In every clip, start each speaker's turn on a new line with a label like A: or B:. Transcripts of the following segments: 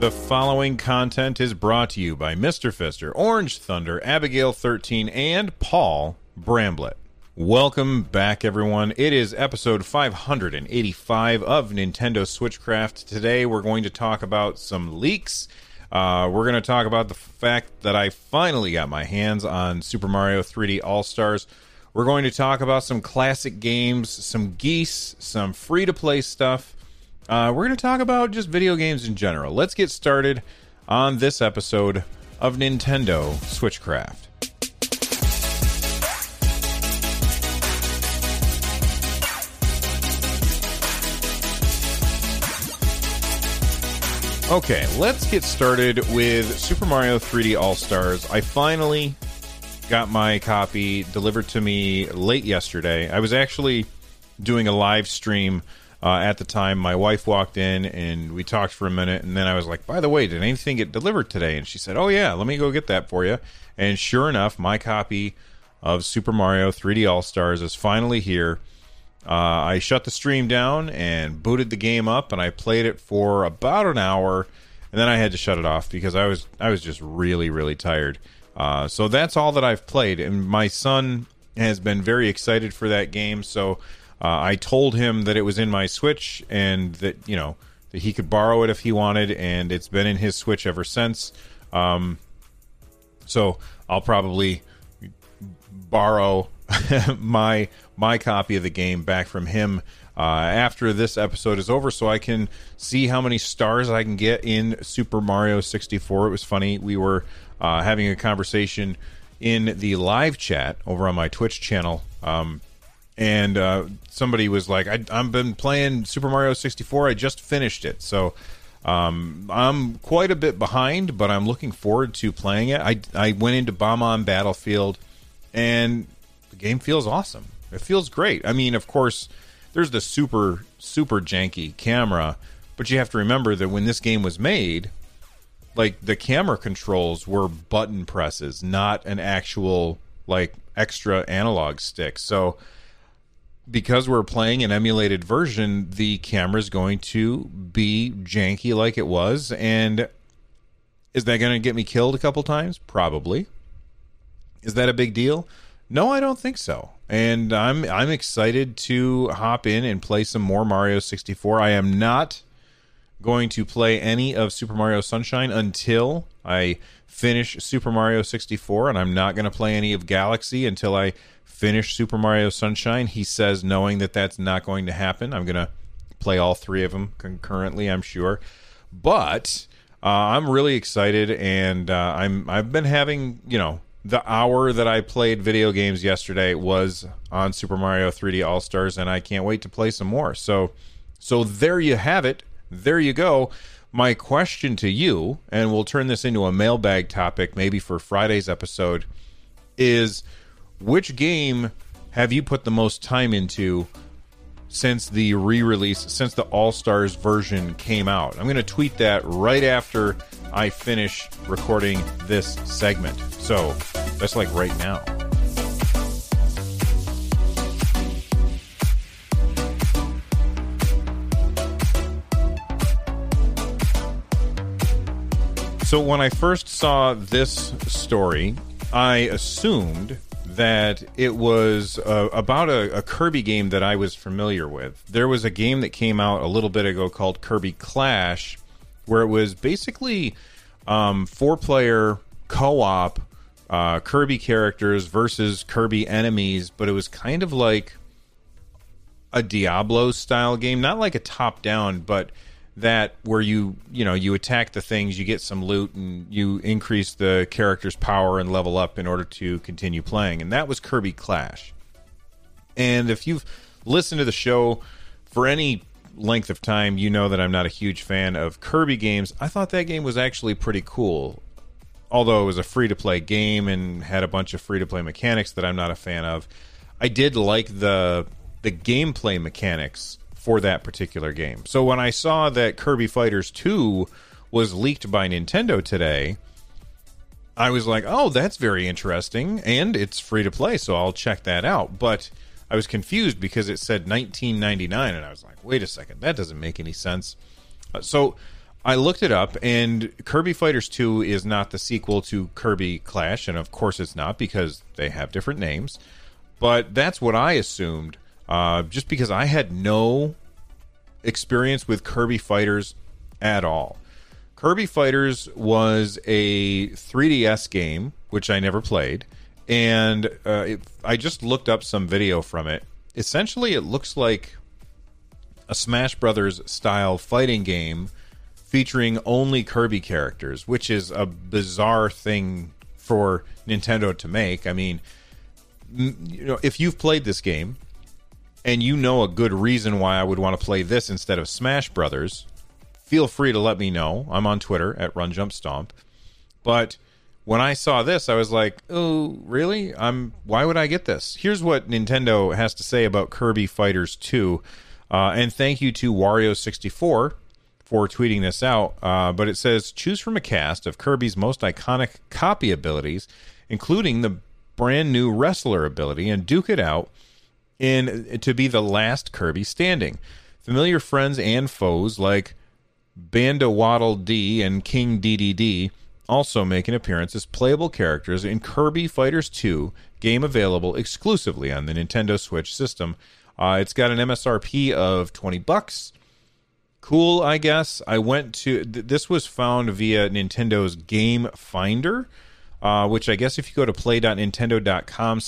A: The following content is brought to you by Mr. Fister, Orange Thunder, Abigail 13, and Paul Bramblett. Welcome back, everyone. It is episode 585 of Nintendo Switchcraft. Today, we're going to talk about some leaks. Uh, we're going to talk about the fact that I finally got my hands on Super Mario 3D All Stars. We're going to talk about some classic games, some geese, some free to play stuff uh, we're going to talk about just video games in general. Let's get started on this episode of Nintendo Switchcraft. Okay, let's get started with Super Mario 3D All Stars. I finally got my copy delivered to me late yesterday. I was actually doing a live stream uh, at the time, my wife walked in and we talked for a minute, and then I was like, "By the way, did anything get delivered today?" And she said, "Oh yeah, let me go get that for you." And sure enough, my copy of Super Mario 3D All Stars is finally here. Uh, I shut the stream down and booted the game up, and I played it for about an hour, and then I had to shut it off because I was I was just really really tired. Uh, so that's all that I've played, and my son has been very excited for that game. So uh, I told him that it was in my Switch and that you know that he could borrow it if he wanted, and it's been in his Switch ever since. Um, so I'll probably borrow my my copy of the game back from him uh, after this episode is over, so I can see how many stars I can get in Super Mario 64. It was funny. We were uh, having a conversation in the live chat over on my Twitch channel. Um, and uh, somebody was like, I, "I've been playing Super Mario 64. I just finished it, so um, I'm quite a bit behind, but I'm looking forward to playing it." I I went into Bob-omb Battlefield, and the game feels awesome. It feels great. I mean, of course, there's the super super janky camera, but you have to remember that when this game was made, like the camera controls were button presses, not an actual like extra analog stick. So because we're playing an emulated version, the camera is going to be janky like it was. And is that going to get me killed a couple times? Probably. Is that a big deal? No, I don't think so. And I'm I'm excited to hop in and play some more Mario 64. I am not going to play any of Super Mario Sunshine until I finish Super Mario 64 and I'm not going to play any of Galaxy until I finish Super Mario Sunshine. He says, knowing that that's not going to happen, I'm going to play all three of them concurrently. I'm sure, but uh, I'm really excited, and uh, I'm I've been having you know the hour that I played video games yesterday was on Super Mario 3D All Stars, and I can't wait to play some more. So, so there you have it. There you go. My question to you, and we'll turn this into a mailbag topic maybe for Friday's episode, is which game have you put the most time into since the re-release, since the All Stars version came out? I'm going to tweet that right after I finish recording this segment. So that's like right now. So when I first saw this story, I assumed that it was uh, about a, a, Kirby game that I was familiar with. There was a game that came out a little bit ago called Kirby Clash, where it was basically um, four player co op uh, Kirby characters versus Kirby enemies, but it was kind of like a Diablo style game, not like a top down, but that where you you know you attack the things you get some loot and you increase the character's power and level up in order to continue playing and that was kirby clash and if you've listened to the show for any length of time, you know that I'm not a huge fan of Kirby games. I thought that game was actually pretty cool. Although it was a free to play game and had a bunch of free to play mechanics that I'm not a fan of. I did like the the gameplay mechanics for that particular game. So when I saw that Kirby Fighters 2 was leaked by Nintendo today, I was like, "Oh, that's very interesting and it's free to play, so I'll check that out." But I was confused because it said 1999 and I was like, "Wait a second, that doesn't make any sense." Uh, so I looked it up, and Kirby Fighters 2 is not the sequel to Kirby Clash, and of course it's not because they have different names. But that's what I assumed, uh, just because I had no experience with Kirby Fighters at all. Kirby Fighters was a 3DS game, which I never played, and uh, it, I just looked up some video from it. Essentially, it looks like a Smash Brothers style fighting game featuring only Kirby characters, which is a bizarre thing for Nintendo to make. I mean, you know, if you've played this game and you know a good reason why I would want to play this instead of Smash Brothers, feel free to let me know. I'm on Twitter at Run Jump Stomp. But when I saw this, I was like, "Oh, really? I'm. Why would I get this?" Here's what Nintendo has to say about Kirby Fighters 2. Uh, and thank you to Wario64 for tweeting this out. Uh, but it says choose from a cast of Kirby's most iconic copy abilities, including the brand new wrestler ability, and duke it out in to be the last Kirby standing. Familiar friends and foes like Banda Waddle Dee and King Dedede also make an appearance as playable characters in Kirby Fighters 2, game available exclusively on the Nintendo Switch system. Uh, it's got an MSRP of 20 bucks. Cool, I guess. I went to th- this was found via Nintendo's Game Finder, uh, which I guess if you go to play.nintendo.com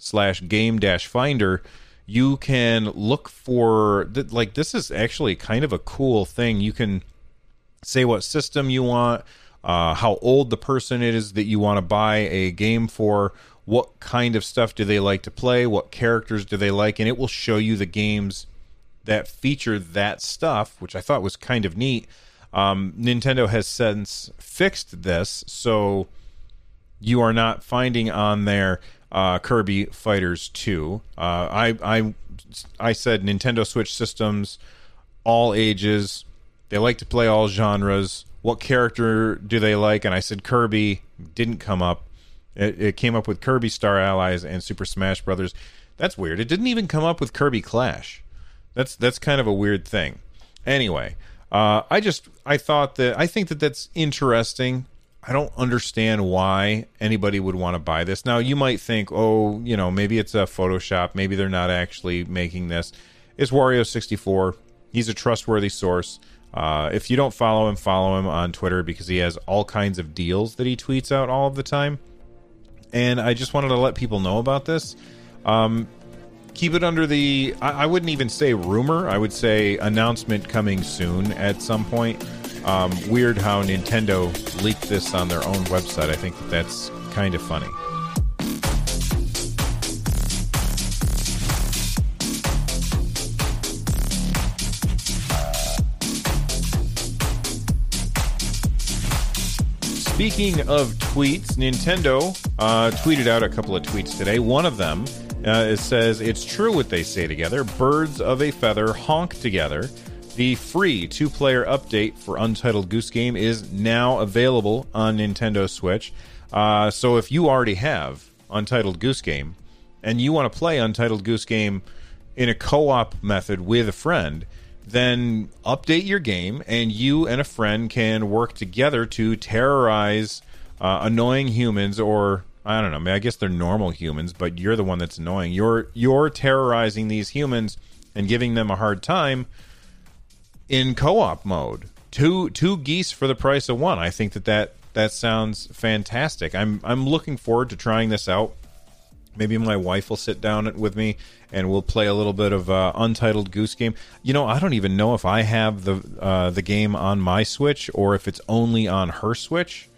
A: slash game dash finder, you can look for like this is actually kind of a cool thing. You can say what system you want, uh, how old the person is that you want to buy a game for, what kind of stuff do they like to play, what characters do they like, and it will show you the games that feature that stuff, which I thought was kind of neat. Um, Nintendo has since fixed this, so you are not finding on there uh, Kirby Fighters 2. Uh, I, I, I said Nintendo Switch systems, all ages. They like to play all genres. What character do they like? And I said Kirby. Didn't come up. It, it came up with Kirby Star Allies and Super Smash Brothers. That's weird. It didn't even come up with Kirby Clash. That's that's kind of a weird thing. Anyway, uh, I just I thought that I think that that's interesting. I don't understand why anybody would want to buy this. Now, you might think, oh, you know, maybe it's a Photoshop. Maybe they're not actually making this. It's Wario64. He's a trustworthy source. Uh, if you don't follow him, follow him on Twitter because he has all kinds of deals that he tweets out all of the time. And I just wanted to let people know about this. Um, keep it under the, I, I wouldn't even say rumor. I would say announcement coming soon at some point. Um, weird how Nintendo leaked this on their own website. I think that that's kind of funny. Speaking of tweets, Nintendo uh, tweeted out a couple of tweets today. One of them uh, it says, It's true what they say together. Birds of a feather honk together. The free two player update for Untitled Goose Game is now available on Nintendo Switch. Uh, so if you already have Untitled Goose Game and you want to play Untitled Goose Game in a co op method with a friend, then update your game and you and a friend can work together to terrorize uh, annoying humans or I don't know. I, mean, I guess they're normal humans, but you're the one that's annoying. You're you're terrorizing these humans and giving them a hard time in co-op mode. Two two geese for the price of one. I think that that that sounds fantastic. I'm I'm looking forward to trying this out. Maybe my wife will sit down with me and we'll play a little bit of uh, Untitled Goose Game. You know, I don't even know if I have the uh, the game on my Switch or if it's only on her Switch.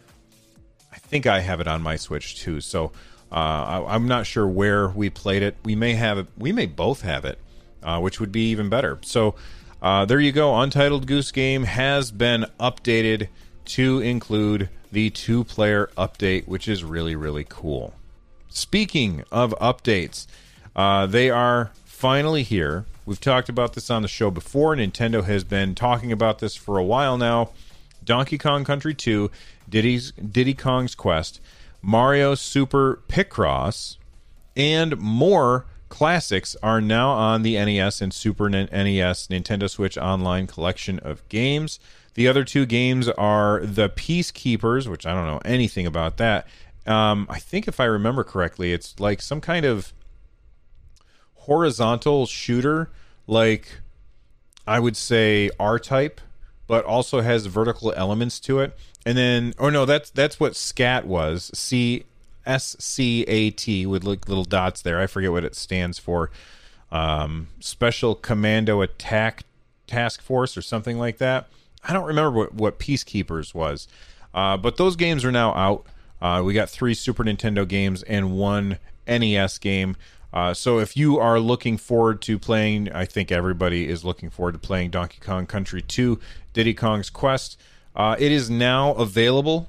A: I think I have it on my Switch too. So uh, I, am not sure where we played it. We may have it. We may both have it uh, which would be even better. So uh, there you go. Untitled Goose Game has been updated to include the two player update, which is really, really cool. Speaking of updates, uh, they are finally here. We've talked about this on the show before. Nintendo has been talking about this for a while now. Donkey Kong Country 2, Diddy's Diddy Kong's Quest, Mario Super Picross, and more classics are now on the NES and Super NES Nintendo Switch Online collection of games. The other two games are The Peacekeepers, which I don't know anything about that. Um, I think if I remember correctly, it's like some kind of horizontal shooter, like I would say R type, but also has vertical elements to it. And then, oh no, that's that's what SCAT was. C S C A T with like little dots there. I forget what it stands for. Um, Special Commando Attack Task Force or something like that. I don't remember what, what Peacekeepers was. Uh, but those games are now out. Uh, we got three Super Nintendo games and one NES game. Uh, so if you are looking forward to playing, I think everybody is looking forward to playing Donkey Kong Country 2 Diddy Kong's Quest. Uh, it is now available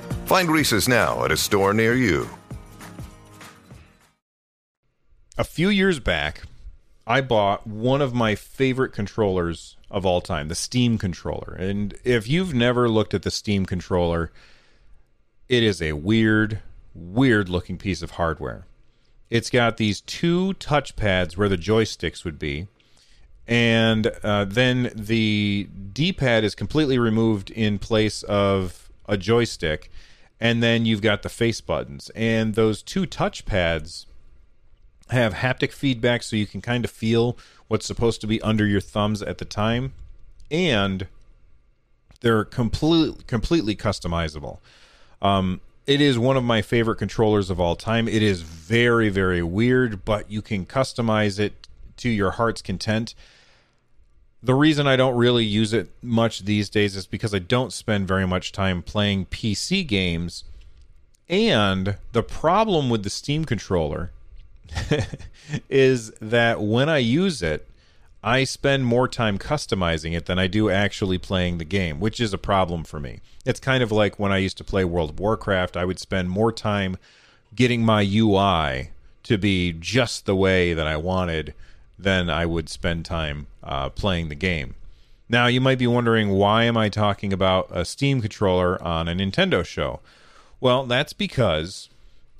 B: Find Reese's now at a store near you.
A: a few years back, I bought one of my favorite controllers of all time, the Steam controller. And if you've never looked at the Steam controller, it is a weird, weird looking piece of hardware. It's got these two touch pads where the joysticks would be. And uh, then the D pad is completely removed in place of a joystick. And then you've got the face buttons. And those two touch pads have haptic feedback so you can kind of feel what's supposed to be under your thumbs at the time. And they're completely completely customizable. Um, it is one of my favorite controllers of all time. It is very very weird but you can customize it to your heart's content the reason I don't really use it much these days is because I don't spend very much time playing PC games. And the problem with the Steam controller is that when I use it, I spend more time customizing it than I do actually playing the game, which is a problem for me. It's kind of like when I used to play World of Warcraft, I would spend more time getting my UI to be just the way that I wanted than I would spend time uh, playing the game. Now, you might be wondering why am I talking about a Steam controller on a Nintendo show? Well, that's because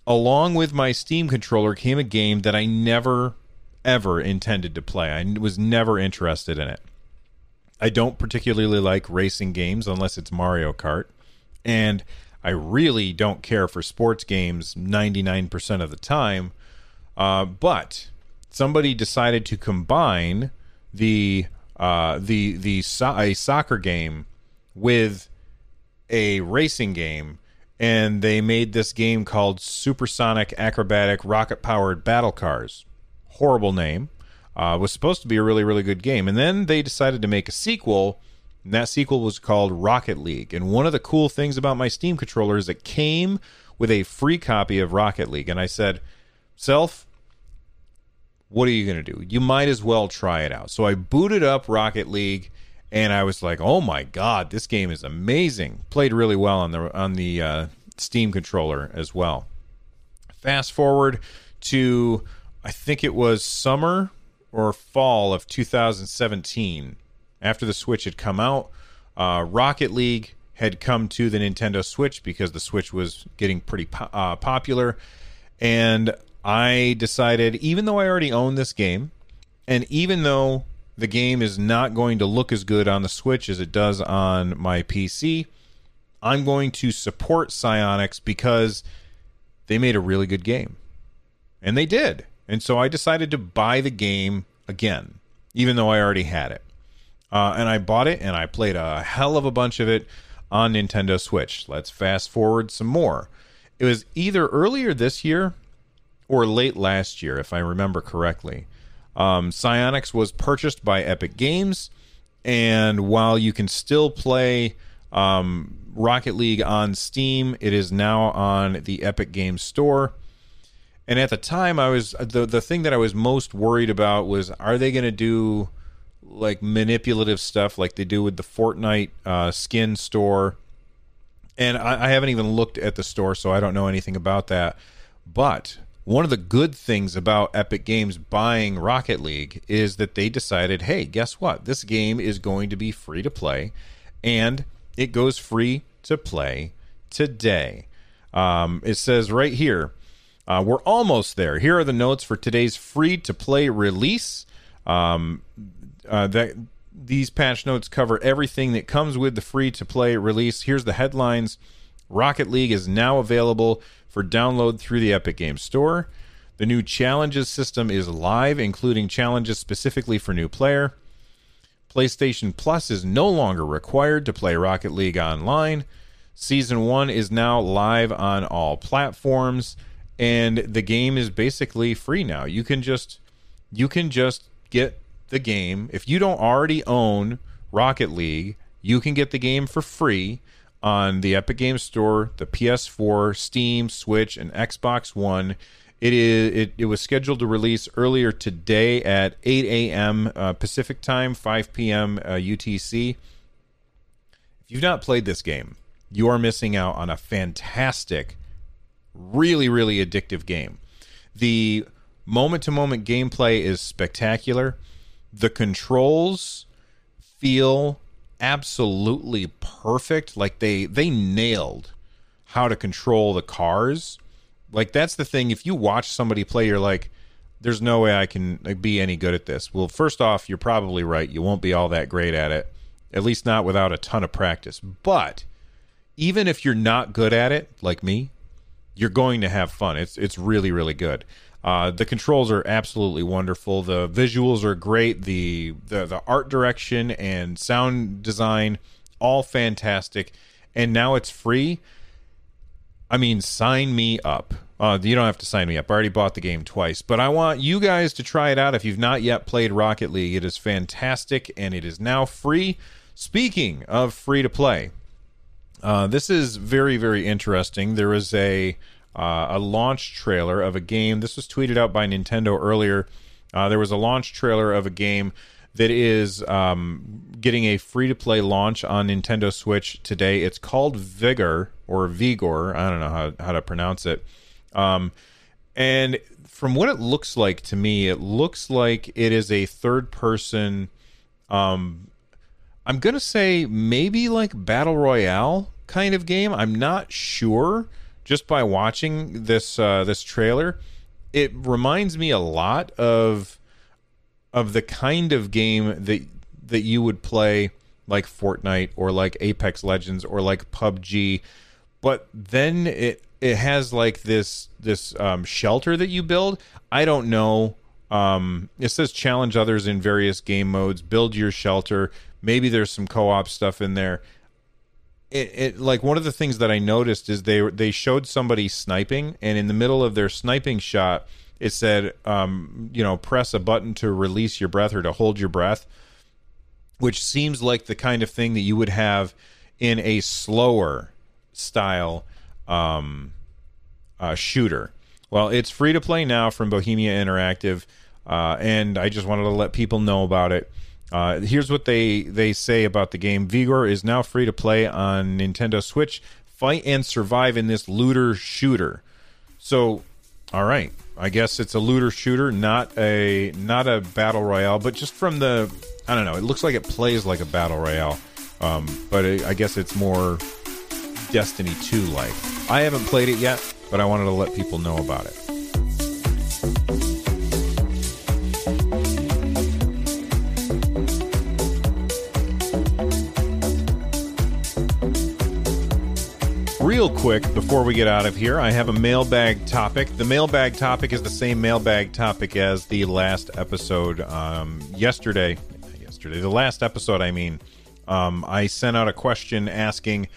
A: along with my Steam controller came a game that I never ever intended to play. I was never interested in it. I don't particularly like racing games unless it's Mario Kart, and I really don't care for sports games 99% of the time. Uh, but somebody decided to combine the uh, the the so- a soccer game with a racing game and they made this game called Supersonic Acrobatic Rocket Powered Battle Cars. Horrible name. Uh, was supposed to be a really, really good game. And then they decided to make a sequel, and that sequel was called Rocket League. And one of the cool things about my Steam controller is it came with a free copy of Rocket League. And I said, Self, what are you going to do? You might as well try it out. So I booted up Rocket League and I was like, "Oh my god, this game is amazing!" Played really well on the on the uh, Steam controller as well. Fast forward to I think it was summer or fall of 2017 after the Switch had come out. Uh, Rocket League had come to the Nintendo Switch because the Switch was getting pretty po- uh, popular. And I decided, even though I already own this game, and even though the game is not going to look as good on the Switch as it does on my PC, I'm going to support Psyonix because they made a really good game. And they did. And so I decided to buy the game again, even though I already had it. Uh, and I bought it and I played a hell of a bunch of it on Nintendo Switch. Let's fast forward some more. It was either earlier this year or late last year, if I remember correctly. Um, Psyonix was purchased by Epic Games, and while you can still play um, Rocket League on Steam, it is now on the Epic Games Store. And at the time, I was the the thing that I was most worried about was are they going to do like manipulative stuff like they do with the Fortnite uh, skin store? And I, I haven't even looked at the store, so I don't know anything about that. But one of the good things about Epic Games buying Rocket League is that they decided, hey, guess what? This game is going to be free to play, and it goes free to play today. Um, it says right here, uh, we're almost there. Here are the notes for today's free to play release. Um, uh, that these patch notes cover everything that comes with the free to play release. Here's the headlines Rocket League is now available for download through the Epic Games Store. The new challenges system is live, including challenges specifically for new player. PlayStation Plus is no longer required to play Rocket League online. Season 1 is now live on all platforms and the game is basically free now. You can just you can just get the game. If you don't already own Rocket League, you can get the game for free on the Epic Games Store, the PS4, Steam, Switch, and Xbox One. It is it, it was scheduled to release earlier today at 8 a.m. Uh, Pacific time, 5 p.m. Uh, UTC. If you've not played this game, you are missing out on a fantastic, really really addictive game. The moment to moment gameplay is spectacular. The controls feel absolutely perfect. Like they they nailed how to control the cars. Like that's the thing. If you watch somebody play, you're like, "There's no way I can be any good at this." Well, first off, you're probably right. You won't be all that great at it, at least not without a ton of practice. But even if you're not good at it, like me, you're going to have fun. It's it's really really good. Uh, the controls are absolutely wonderful. The visuals are great. The, the the art direction and sound design all fantastic. And now it's free. I mean, sign me up. Uh, you don't have to sign me up. I already bought the game twice, but I want you guys to try it out if you've not yet played Rocket League. It is fantastic and it is now free. Speaking of free to play, uh, this is very very interesting. There is a uh, a launch trailer of a game. This was tweeted out by Nintendo earlier. Uh, there was a launch trailer of a game that is um, getting a free to play launch on Nintendo Switch today. It's called Vigor or Vigor. I don't know how, how to pronounce it. Um, and from what it looks like to me, it looks like it is a third person. Um, I'm going to say maybe like Battle Royale kind of game. I'm not sure just by watching this uh, this trailer, it reminds me a lot of of the kind of game that that you would play like Fortnite or like Apex Legends or like PUBG, but then it it has like this this um, shelter that you build. I don't know. Um, it says challenge others in various game modes, build your shelter. Maybe there's some co-op stuff in there it, it like one of the things that I noticed is they they showed somebody sniping, and in the middle of their sniping shot, it said, um, you know, press a button to release your breath or to hold your breath, which seems like the kind of thing that you would have in a slower style um, uh, shooter. Well, it's free to play now from Bohemia Interactive, uh, and I just wanted to let people know about it. Uh, here's what they they say about the game. Vigor is now free to play on Nintendo Switch. Fight and survive in this looter shooter. So, all right, I guess it's a looter shooter, not a not a battle royale, but just from the I don't know, it looks like it plays like a battle royale, um, but it, I guess it's more Destiny 2 like. I haven't played it yet, but I wanted to let people know about it. Real quick before we get out of here, I have a mailbag topic. The mailbag topic is the same mailbag topic as the last episode um, yesterday. Yesterday, the last episode, I mean, um, I sent out a question asking,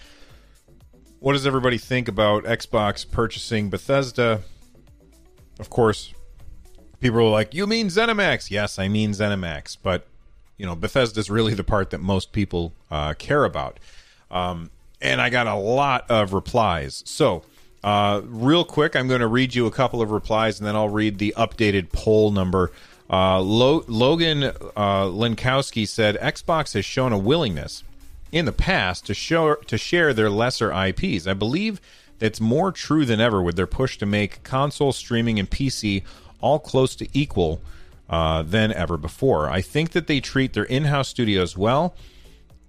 A: "What does everybody think about Xbox purchasing Bethesda?" Of course, people are like, "You mean ZeniMax?" Yes, I mean ZeniMax, but you know, Bethesda is really the part that most people uh, care about. Um, and I got a lot of replies. So, uh, real quick, I'm going to read you a couple of replies, and then I'll read the updated poll number. Uh, Lo- Logan uh, Lenkowski said Xbox has shown a willingness in the past to show to share their lesser IPs. I believe that's more true than ever with their push to make console streaming and PC all close to equal uh, than ever before. I think that they treat their in-house studios well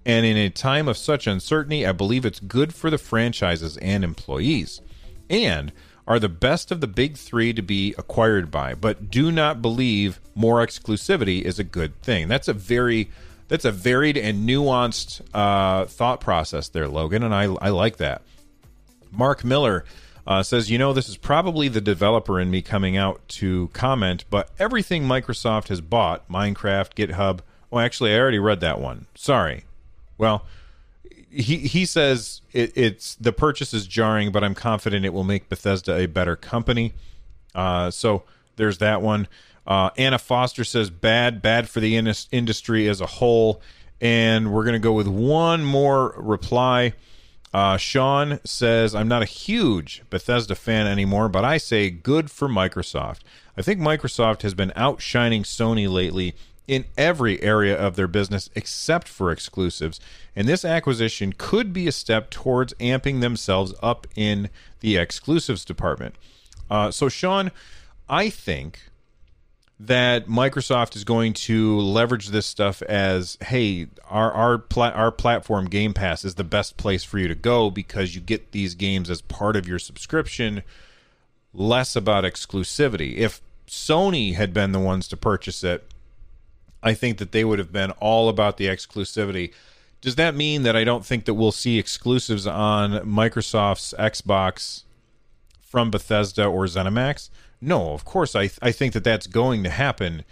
A: and in a time of such uncertainty, I believe it's good for the franchises and employees. And are the best of the big three to be acquired by, but do not believe more exclusivity is a good thing. That's a very that's a varied and nuanced uh, thought process there, Logan, and I, I like that. Mark Miller uh, says, You know, this is probably the developer in me coming out to comment, but everything Microsoft has bought, Minecraft, GitHub. Well, actually, I already read that one. Sorry. Well, he he says it, it's the purchase is jarring, but I'm confident it will make Bethesda a better company. Uh, so there's that one. Uh, Anna Foster says bad, bad for the in- industry as a whole. And we're going to go with one more reply. Uh, Sean says, I'm not a huge Bethesda fan anymore, but I say good for Microsoft. I think Microsoft has been outshining Sony lately in every area of their business except for exclusives. And this acquisition could be a step towards amping themselves up in the exclusives department. Uh, so, Sean, I think that Microsoft is going to leverage this stuff as, hey, our our pla- our platform Game Pass is the best place for you to go because you get these games as part of your subscription. Less about exclusivity. If Sony had been the ones to purchase it, I think that they would have been all about the exclusivity. Does that mean that I don't think that we'll see exclusives on Microsoft's Xbox from Bethesda or ZeniMax? No, of course I I think that that's going to happen,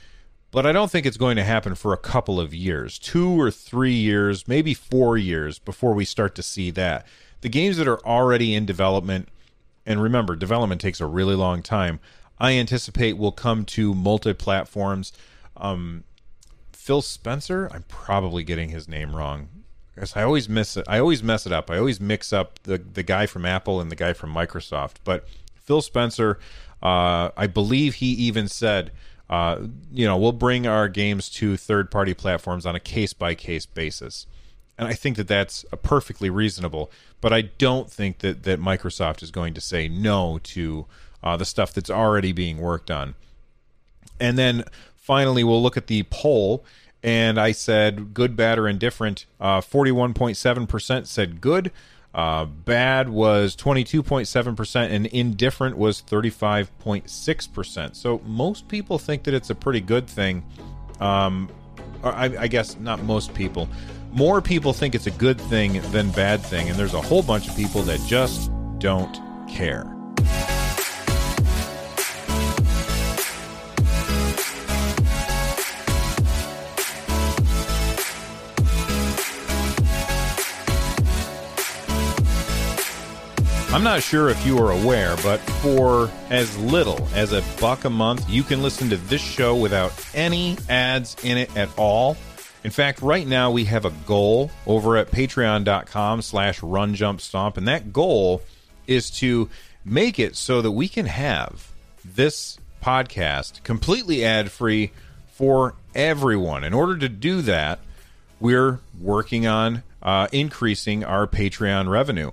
A: but I don't think it's going to happen for a couple of years, 2 or 3 years, maybe 4 years before we start to see that. The games that are already in development and remember, development takes a really long time. I anticipate will come to multi-platforms. Um, Phil Spencer. I'm probably getting his name wrong. I always miss it. I always mess it up. I always mix up the the guy from Apple and the guy from Microsoft. But Phil Spencer, uh, I believe he even said, uh, you know, we'll bring our games to third party platforms on a case by case basis. And I think that that's a perfectly reasonable. But I don't think that that Microsoft is going to say no to uh, the stuff that's already being worked on. And then finally, we'll look at the poll. And I said good, bad, or indifferent. Uh, 41.7% said good. Uh, bad was 22.7%, and indifferent was 35.6%. So most people think that it's a pretty good thing. Um, I, I guess not most people. More people think it's a good thing than bad thing, and there's a whole bunch of people that just don't care. I'm not sure if you are aware, but for as little as a buck a month, you can listen to this show without any ads in it at all. In fact, right now we have a goal over at patreon.com slash runjumpstomp, and that goal is to make it so that we can have this podcast completely ad-free for everyone. In order to do that, we're working on uh, increasing our Patreon revenue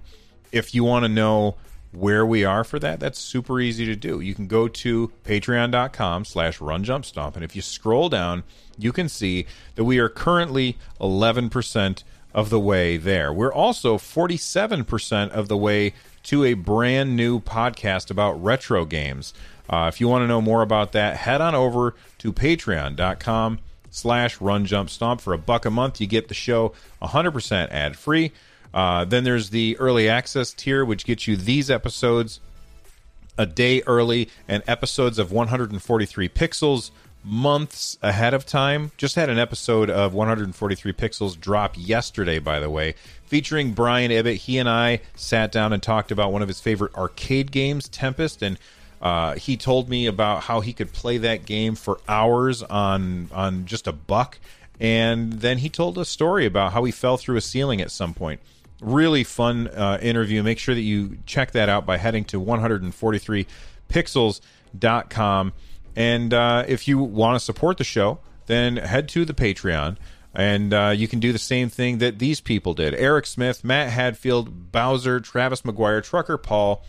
A: if you want to know where we are for that, that's super easy to do. You can go to patreon.com slash runjumpstomp. And if you scroll down, you can see that we are currently 11% of the way there. We're also 47% of the way to a brand new podcast about retro games. Uh, if you want to know more about that, head on over to patreon.com slash runjumpstomp. For a buck a month, you get the show 100% ad-free. Uh, then there's the early access tier, which gets you these episodes a day early and episodes of 143 pixels months ahead of time. Just had an episode of 143 Pixels drop yesterday, by the way, featuring Brian Ibbott. He and I sat down and talked about one of his favorite arcade games, Tempest, and uh, he told me about how he could play that game for hours on on just a buck, and then he told a story about how he fell through a ceiling at some point. Really fun uh, interview. Make sure that you check that out by heading to 143pixels.com. And uh, if you want to support the show, then head to the Patreon. And uh, you can do the same thing that these people did Eric Smith, Matt Hadfield, Bowser, Travis McGuire, Trucker Paul,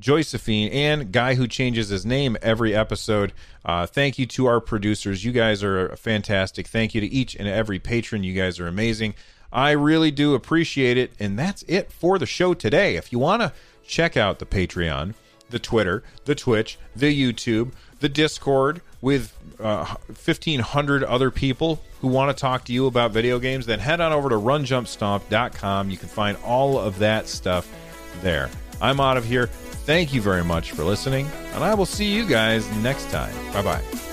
A: Josephine, and Guy who changes his name every episode. Uh, thank you to our producers. You guys are fantastic. Thank you to each and every patron. You guys are amazing. I really do appreciate it. And that's it for the show today. If you want to check out the Patreon, the Twitter, the Twitch, the YouTube, the Discord with uh, 1,500 other people who want to talk to you about video games, then head on over to runjumpstomp.com. You can find all of that stuff there. I'm out of here. Thank you very much for listening, and I will see you guys next time. Bye bye.